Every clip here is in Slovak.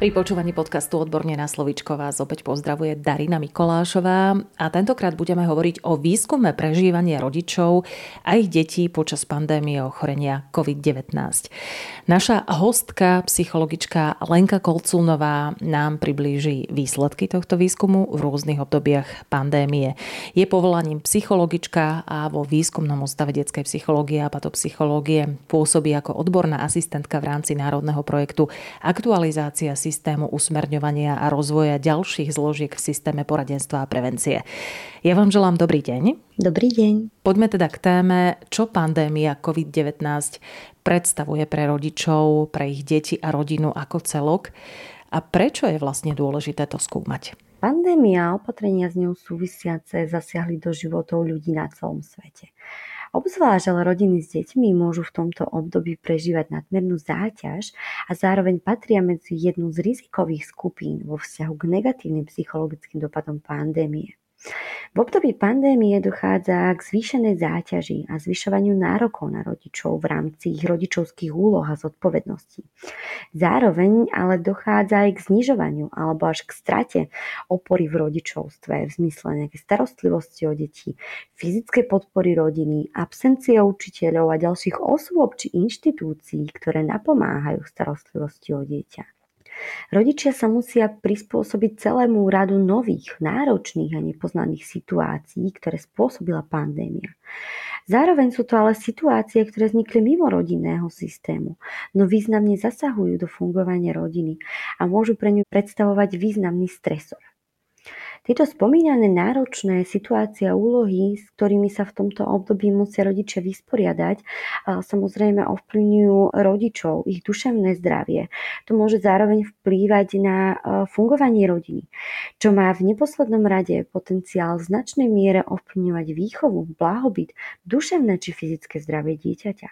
Pri počúvaní podcastu Odborne na slovičko vás opäť pozdravuje Darina Mikolášová a tentokrát budeme hovoriť o výskume prežívania rodičov a ich detí počas pandémie ochorenia COVID-19. Naša hostka, psychologička Lenka Kolcúnová nám priblíži výsledky tohto výskumu v rôznych obdobiach pandémie. Je povolaním psychologička a vo výskumnom ústave detskej psychológie a patopsychológie pôsobí ako odborná asistentka v rámci národného projektu Aktualizácia systému usmerňovania a rozvoja ďalších zložiek v systéme poradenstva a prevencie. Ja vám želám dobrý deň. Dobrý deň. Poďme teda k téme, čo pandémia COVID-19 predstavuje pre rodičov, pre ich deti a rodinu ako celok a prečo je vlastne dôležité to skúmať. Pandémia a opatrenia s ňou súvisiace zasiahli do životov ľudí na celom svete. Obzvlášť ale rodiny s deťmi môžu v tomto období prežívať nadmernú záťaž a zároveň patria medzi jednu z rizikových skupín vo vzťahu k negatívnym psychologickým dopadom pandémie. V období pandémie dochádza k zvýšenej záťaži a zvyšovaniu nárokov na rodičov v rámci ich rodičovských úloh a zodpovedností. Zároveň ale dochádza aj k znižovaniu alebo až k strate opory v rodičovstve v zmysle nejakej starostlivosti o deti, fyzickej podpory rodiny, absencie učiteľov a ďalších osôb či inštitúcií, ktoré napomáhajú starostlivosti o dieťa. Rodičia sa musia prispôsobiť celému radu nových, náročných a nepoznaných situácií, ktoré spôsobila pandémia. Zároveň sú to ale situácie, ktoré vznikli mimo rodinného systému, no významne zasahujú do fungovania rodiny a môžu pre ňu predstavovať významný stresor. Tieto spomínané náročné situácie a úlohy, s ktorými sa v tomto období musia rodičia vysporiadať, samozrejme ovplyvňujú rodičov, ich duševné zdravie. To môže zároveň vplývať na fungovanie rodiny, čo má v neposlednom rade potenciál v značnej miere ovplyvňovať výchovu, blahobyt, duševné či fyzické zdravie dieťaťa.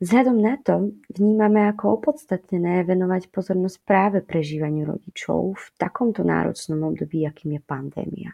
Vzhľadom na to vnímame ako opodstatnené venovať pozornosť práve prežívaniu rodičov v takomto náročnom období, akým je pandémia.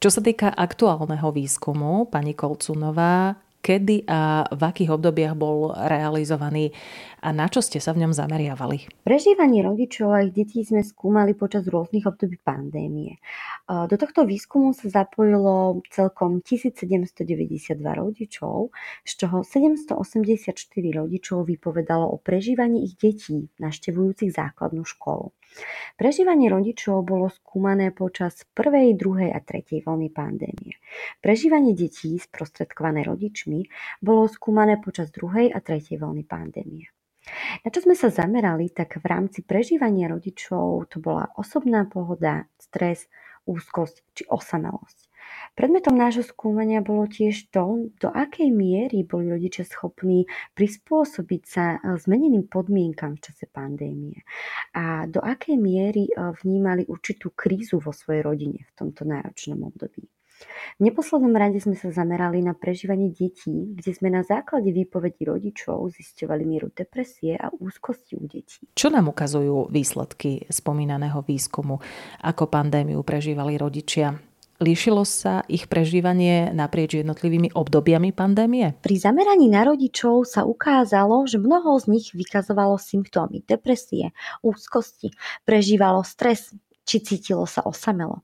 Čo sa týka aktuálneho výskumu, pani Kolcunová, kedy a v akých obdobiach bol realizovaný a na čo ste sa v ňom zameriavali? Prežívanie rodičov a ich detí sme skúmali počas rôznych období pandémie. Do tohto výskumu sa zapojilo celkom 1792 rodičov, z čoho 784 rodičov vypovedalo o prežívaní ich detí naštevujúcich základnú školu. Prežívanie rodičov bolo skúmané počas prvej, druhej a tretej vlny pandémie. Prežívanie detí sprostredkované rodičmi bolo skúmané počas druhej a tretej vlny pandémie. Na čo sme sa zamerali, tak v rámci prežívania rodičov to bola osobná pohoda, stres, úzkosť či osamelosť. Predmetom nášho skúmania bolo tiež to, do akej miery boli rodičia schopní prispôsobiť sa e, zmeneným podmienkam v čase pandémie a do akej miery e, vnímali určitú krízu vo svojej rodine v tomto náročnom období. V neposlednom rade sme sa zamerali na prežívanie detí, kde sme na základe výpovedí rodičov zisťovali mieru depresie a úzkosti u detí. Čo nám ukazujú výsledky spomínaného výskumu, ako pandémiu prežívali rodičia? Líšilo sa ich prežívanie naprieč jednotlivými obdobiami pandémie? Pri zameraní na rodičov sa ukázalo, že mnoho z nich vykazovalo symptómy depresie, úzkosti, prežívalo stres, či cítilo sa osamelo.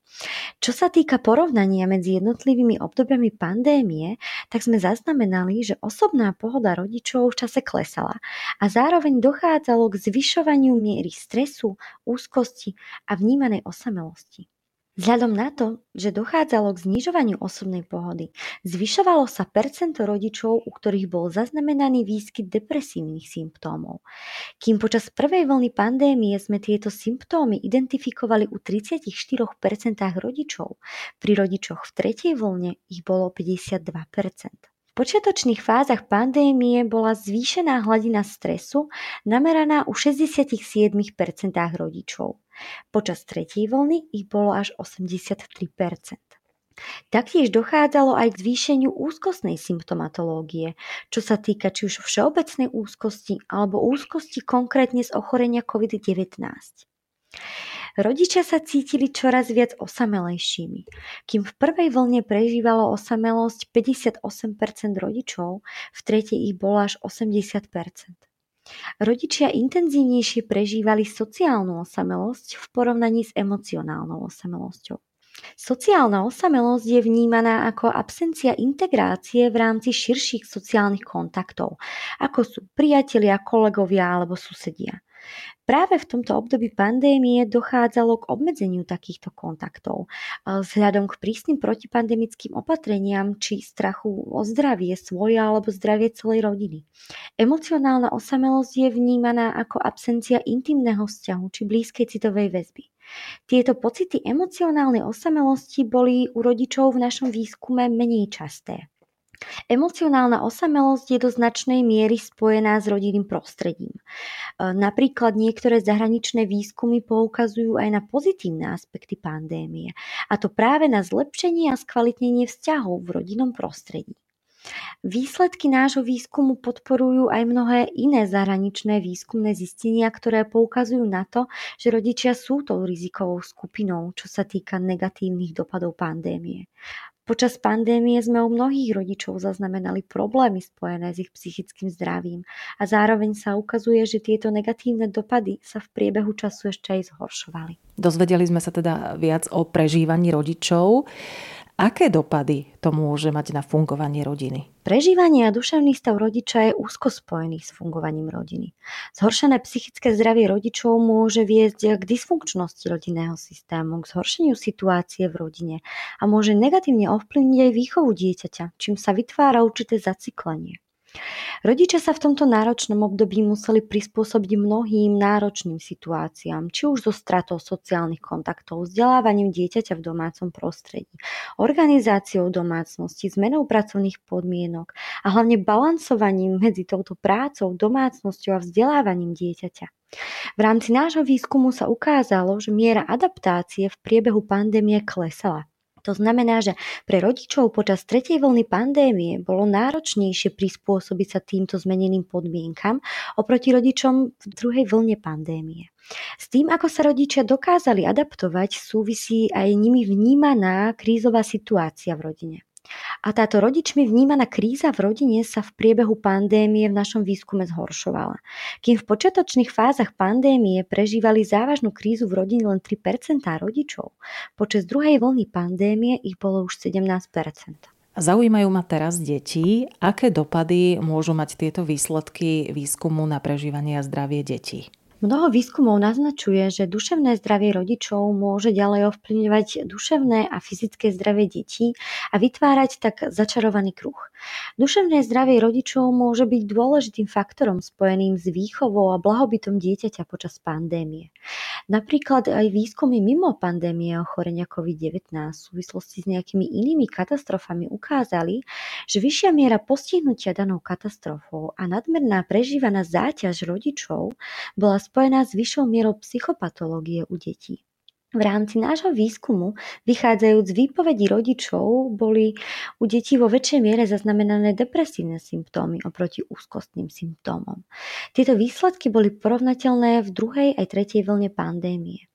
Čo sa týka porovnania medzi jednotlivými obdobiami pandémie, tak sme zaznamenali, že osobná pohoda rodičov v čase klesala a zároveň dochádzalo k zvyšovaniu miery stresu, úzkosti a vnímanej osamelosti. Vzhľadom na to, že dochádzalo k znižovaniu osobnej pohody, zvyšovalo sa percento rodičov, u ktorých bol zaznamenaný výskyt depresívnych symptómov. Kým počas prvej vlny pandémie sme tieto symptómy identifikovali u 34% rodičov, pri rodičoch v tretej vlne ich bolo 52% počiatočných fázach pandémie bola zvýšená hladina stresu nameraná u 67% rodičov. Počas tretej vlny ich bolo až 83%. Taktiež dochádzalo aj k zvýšeniu úzkostnej symptomatológie, čo sa týka či už všeobecnej úzkosti alebo úzkosti konkrétne z ochorenia COVID-19. Rodičia sa cítili čoraz viac osamelejšími. Kým v prvej vlne prežívalo osamelosť 58% rodičov, v tretej ich bolo až 80%. Rodičia intenzívnejšie prežívali sociálnu osamelosť v porovnaní s emocionálnou osamelosťou. Sociálna osamelosť je vnímaná ako absencia integrácie v rámci širších sociálnych kontaktov, ako sú priatelia, kolegovia alebo susedia. Práve v tomto období pandémie dochádzalo k obmedzeniu takýchto kontaktov. Vzhľadom k prísnym protipandemickým opatreniam či strachu o zdravie svoje alebo zdravie celej rodiny. Emocionálna osamelosť je vnímaná ako absencia intimného vzťahu či blízkej citovej väzby. Tieto pocity emocionálnej osamelosti boli u rodičov v našom výskume menej časté. Emocionálna osamelosť je do značnej miery spojená s rodinným prostredím. E, napríklad niektoré zahraničné výskumy poukazujú aj na pozitívne aspekty pandémie, a to práve na zlepšenie a skvalitnenie vzťahov v rodinnom prostredí. Výsledky nášho výskumu podporujú aj mnohé iné zahraničné výskumné zistenia, ktoré poukazujú na to, že rodičia sú tou rizikovou skupinou, čo sa týka negatívnych dopadov pandémie. Počas pandémie sme u mnohých rodičov zaznamenali problémy spojené s ich psychickým zdravím a zároveň sa ukazuje, že tieto negatívne dopady sa v priebehu času ešte aj zhoršovali. Dozvedeli sme sa teda viac o prežívaní rodičov. Aké dopady to môže mať na fungovanie rodiny? Prežívanie a duševný stav rodiča je úzko spojený s fungovaním rodiny. Zhoršené psychické zdravie rodičov môže viesť k dysfunkčnosti rodinného systému, k zhoršeniu situácie v rodine a môže negatívne ovplyvniť aj výchovu dieťaťa, čím sa vytvára určité zacyklenie. Rodičia sa v tomto náročnom období museli prispôsobiť mnohým náročným situáciám, či už so stratou sociálnych kontaktov, vzdelávaním dieťaťa v domácom prostredí, organizáciou domácnosti, zmenou pracovných podmienok a hlavne balansovaním medzi touto prácou, domácnosťou a vzdelávaním dieťaťa. V rámci nášho výskumu sa ukázalo, že miera adaptácie v priebehu pandémie klesala. To znamená, že pre rodičov počas tretej vlny pandémie bolo náročnejšie prispôsobiť sa týmto zmeneným podmienkam oproti rodičom v druhej vlne pandémie. S tým, ako sa rodičia dokázali adaptovať, súvisí aj nimi vnímaná krízová situácia v rodine. A táto rodičmi vnímaná kríza v rodine sa v priebehu pandémie v našom výskume zhoršovala. Kým v počiatočných fázach pandémie prežívali závažnú krízu v rodine len 3% rodičov, počas druhej vlny pandémie ich bolo už 17%. Zaujímajú ma teraz deti, aké dopady môžu mať tieto výsledky výskumu na prežívanie a zdravie detí. Mnoho výskumov naznačuje, že duševné zdravie rodičov môže ďalej ovplyvňovať duševné a fyzické zdravie detí a vytvárať tak začarovaný kruh. Duševné zdravie rodičov môže byť dôležitým faktorom spojeným s výchovou a blahobytom dieťaťa počas pandémie. Napríklad aj výskumy mimo pandémie ochorenia COVID-19 v súvislosti s nejakými inými katastrofami ukázali, že vyššia miera postihnutia danou katastrofou a nadmerná prežívaná záťaž rodičov bola spojená s vyššou mierou psychopatológie u detí. V rámci nášho výskumu, vychádzajúc z výpovedí rodičov, boli u detí vo väčšej miere zaznamenané depresívne symptómy oproti úzkostným symptómom. Tieto výsledky boli porovnateľné v druhej aj tretej vlne pandémie.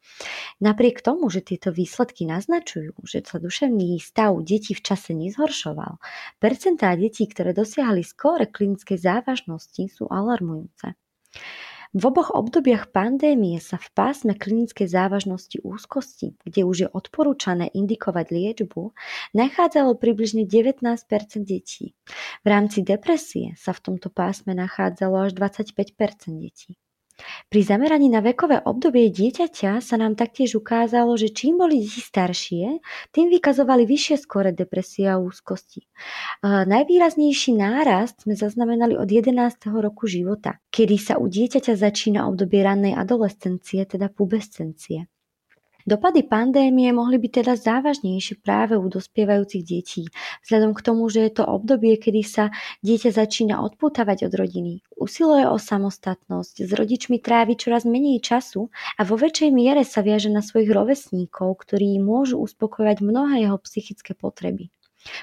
Napriek tomu, že tieto výsledky naznačujú, že sa duševný stav detí v čase nezhoršoval, percentá detí, ktoré dosiahli skóre klinickej závažnosti, sú alarmujúce. V oboch obdobiach pandémie sa v pásme klinickej závažnosti úzkosti, kde už je odporúčané indikovať liečbu, nachádzalo približne 19% detí. V rámci depresie sa v tomto pásme nachádzalo až 25% detí. Pri zameraní na vekové obdobie dieťaťa sa nám taktiež ukázalo, že čím boli deti staršie, tým vykazovali vyššie skore depresie a úzkosti. Najvýraznejší nárast sme zaznamenali od 11. roku života, kedy sa u dieťaťa začína obdobie rannej adolescencie, teda pubescencie. Dopady pandémie mohli byť teda závažnejšie práve u dospievajúcich detí, vzhľadom k tomu, že je to obdobie, kedy sa dieťa začína odpútavať od rodiny, usiluje o samostatnosť, s rodičmi trávi čoraz menej času a vo väčšej miere sa viaže na svojich rovesníkov, ktorí môžu uspokojovať mnohé jeho psychické potreby.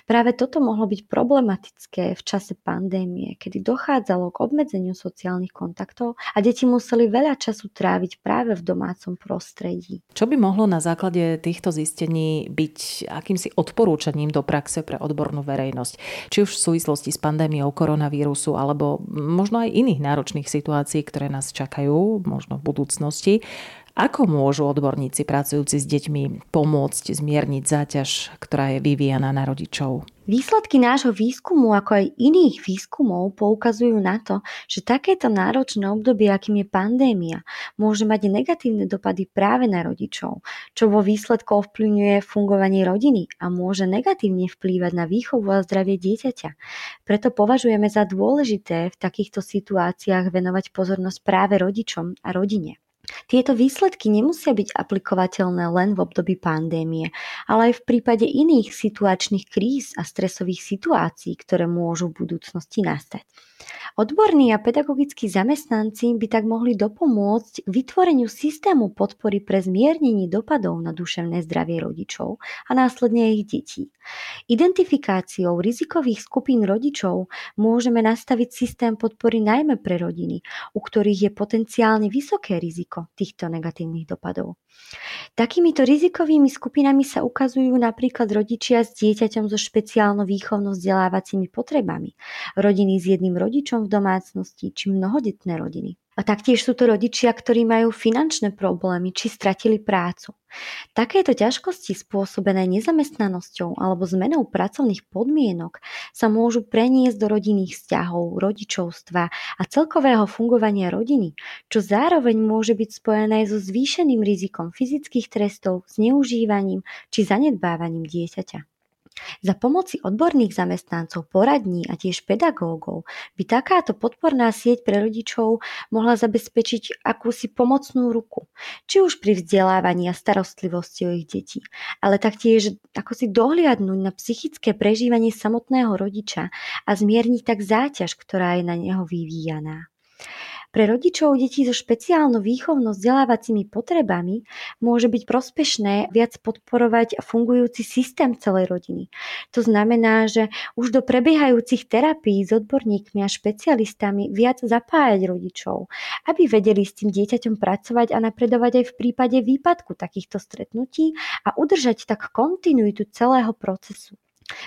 Práve toto mohlo byť problematické v čase pandémie, kedy dochádzalo k obmedzeniu sociálnych kontaktov a deti museli veľa času tráviť práve v domácom prostredí. Čo by mohlo na základe týchto zistení byť akýmsi odporúčaním do praxe pre odbornú verejnosť? Či už v súvislosti s pandémiou koronavírusu alebo možno aj iných náročných situácií, ktoré nás čakajú, možno v budúcnosti. Ako môžu odborníci pracujúci s deťmi pomôcť zmierniť záťaž, ktorá je vyvíjana na rodičov? Výsledky nášho výskumu, ako aj iných výskumov, poukazujú na to, že takéto náročné obdobie, akým je pandémia, môže mať negatívne dopady práve na rodičov, čo vo výsledku ovplyvňuje fungovanie rodiny a môže negatívne vplývať na výchovu a zdravie dieťaťa. Preto považujeme za dôležité v takýchto situáciách venovať pozornosť práve rodičom a rodine. Tieto výsledky nemusia byť aplikovateľné len v období pandémie, ale aj v prípade iných situačných kríz a stresových situácií, ktoré môžu v budúcnosti nastať. Odborní a pedagogickí zamestnanci by tak mohli dopomôcť vytvoreniu systému podpory pre zmiernenie dopadov na duševné zdravie rodičov a následne ich detí. Identifikáciou rizikových skupín rodičov môžeme nastaviť systém podpory najmä pre rodiny, u ktorých je potenciálne vysoké riziko týchto negatívnych dopadov. Takýmito rizikovými skupinami sa ukazujú napríklad rodičia s dieťaťom so špeciálno výchovno vzdelávacími potrebami, rodiny s jedným rodičom v domácnosti či mnohodetné rodiny. A taktiež sú to rodičia, ktorí majú finančné problémy či stratili prácu. Takéto ťažkosti spôsobené nezamestnanosťou alebo zmenou pracovných podmienok sa môžu preniesť do rodinných vzťahov, rodičovstva a celkového fungovania rodiny, čo zároveň môže byť spojené so zvýšeným rizikom fyzických trestov, zneužívaním či zanedbávaním dieťaťa. Za pomoci odborných zamestnancov, poradní a tiež pedagógov by takáto podporná sieť pre rodičov mohla zabezpečiť akúsi pomocnú ruku, či už pri vzdelávaní a starostlivosti o ich deti, ale taktiež ako si dohliadnúť na psychické prežívanie samotného rodiča a zmierniť tak záťaž, ktorá je na neho vyvíjaná. Pre rodičov detí so špeciálno výchovno vzdelávacími potrebami môže byť prospešné viac podporovať fungujúci systém celej rodiny. To znamená, že už do prebiehajúcich terapií s odborníkmi a špecialistami viac zapájať rodičov, aby vedeli s tým dieťaťom pracovať a napredovať aj v prípade výpadku takýchto stretnutí a udržať tak kontinuitu celého procesu.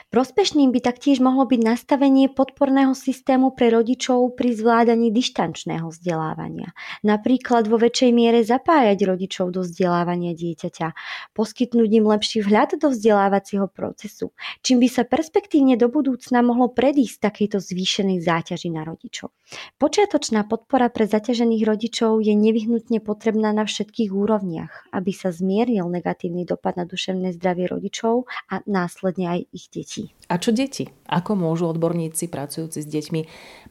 Prospešným by taktiež mohlo byť nastavenie podporného systému pre rodičov pri zvládaní dištančného vzdelávania. Napríklad vo väčšej miere zapájať rodičov do vzdelávania dieťaťa, poskytnúť im lepší vhľad do vzdelávacieho procesu, čím by sa perspektívne do budúcna mohlo predísť takejto zvýšenej záťaži na rodičov. Počiatočná podpora pre zaťažených rodičov je nevyhnutne potrebná na všetkých úrovniach, aby sa zmiernil negatívny dopad na duševné zdravie rodičov a následne aj ich detí. A čo deti? Ako môžu odborníci pracujúci s deťmi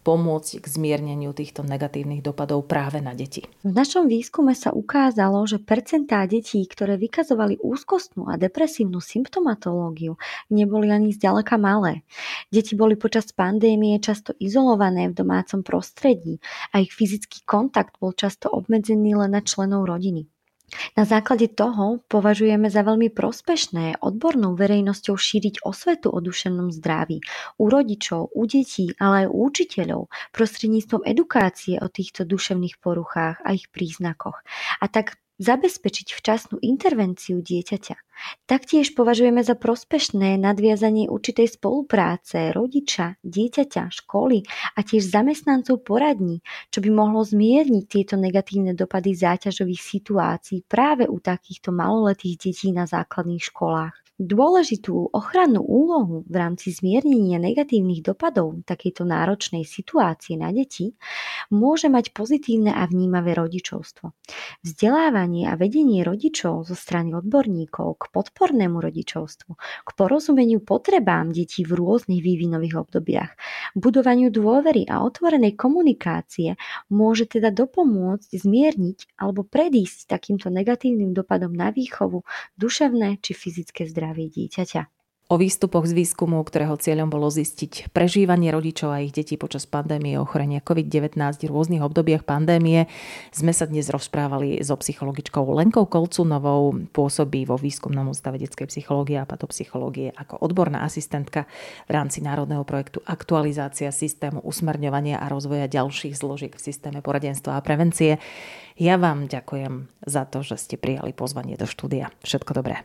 pomôcť k zmierneniu týchto negatívnych dopadov práve na deti? V našom výskume sa ukázalo, že percentá detí, ktoré vykazovali úzkostnú a depresívnu symptomatológiu, neboli ani zďaleka malé. Deti boli počas pandémie často izolované v domácom prostredí a ich fyzický kontakt bol často obmedzený len na členov rodiny. Na základe toho považujeme za veľmi prospešné odbornou verejnosťou šíriť osvetu o duševnom zdraví u rodičov, u detí, ale aj u učiteľov prostredníctvom edukácie o týchto duševných poruchách a ich príznakoch. A tak zabezpečiť včasnú intervenciu dieťaťa. Taktiež považujeme za prospešné nadviazanie určitej spolupráce rodiča, dieťaťa, školy a tiež zamestnancov poradní, čo by mohlo zmierniť tieto negatívne dopady záťažových situácií práve u takýchto maloletých detí na základných školách. Dôležitú ochrannú úlohu v rámci zmiernenia negatívnych dopadov takejto náročnej situácie na deti môže mať pozitívne a vnímavé rodičovstvo. Vzdelávanie a vedenie rodičov zo strany odborníkov k podpornému rodičovstvu, k porozumeniu potrebám detí v rôznych vývinových obdobiach, budovaniu dôvery a otvorenej komunikácie môže teda dopomôcť zmierniť alebo predísť takýmto negatívnym dopadom na výchovu, duševné či fyzické zdravie zdravie dieťaťa. o výstupoch z výskumu, ktorého cieľom bolo zistiť prežívanie rodičov a ich detí počas pandémie ochorenia COVID-19 v rôznych obdobiach pandémie. Sme sa dnes rozprávali so psychologičkou Lenkou Kolcunovou, pôsobí vo výskumnom ústave detskej psychológie a patopsychológie ako odborná asistentka v rámci národného projektu Aktualizácia systému usmerňovania a rozvoja ďalších zložiek v systéme poradenstva a prevencie. Ja vám ďakujem za to, že ste prijali pozvanie do štúdia. Všetko dobré.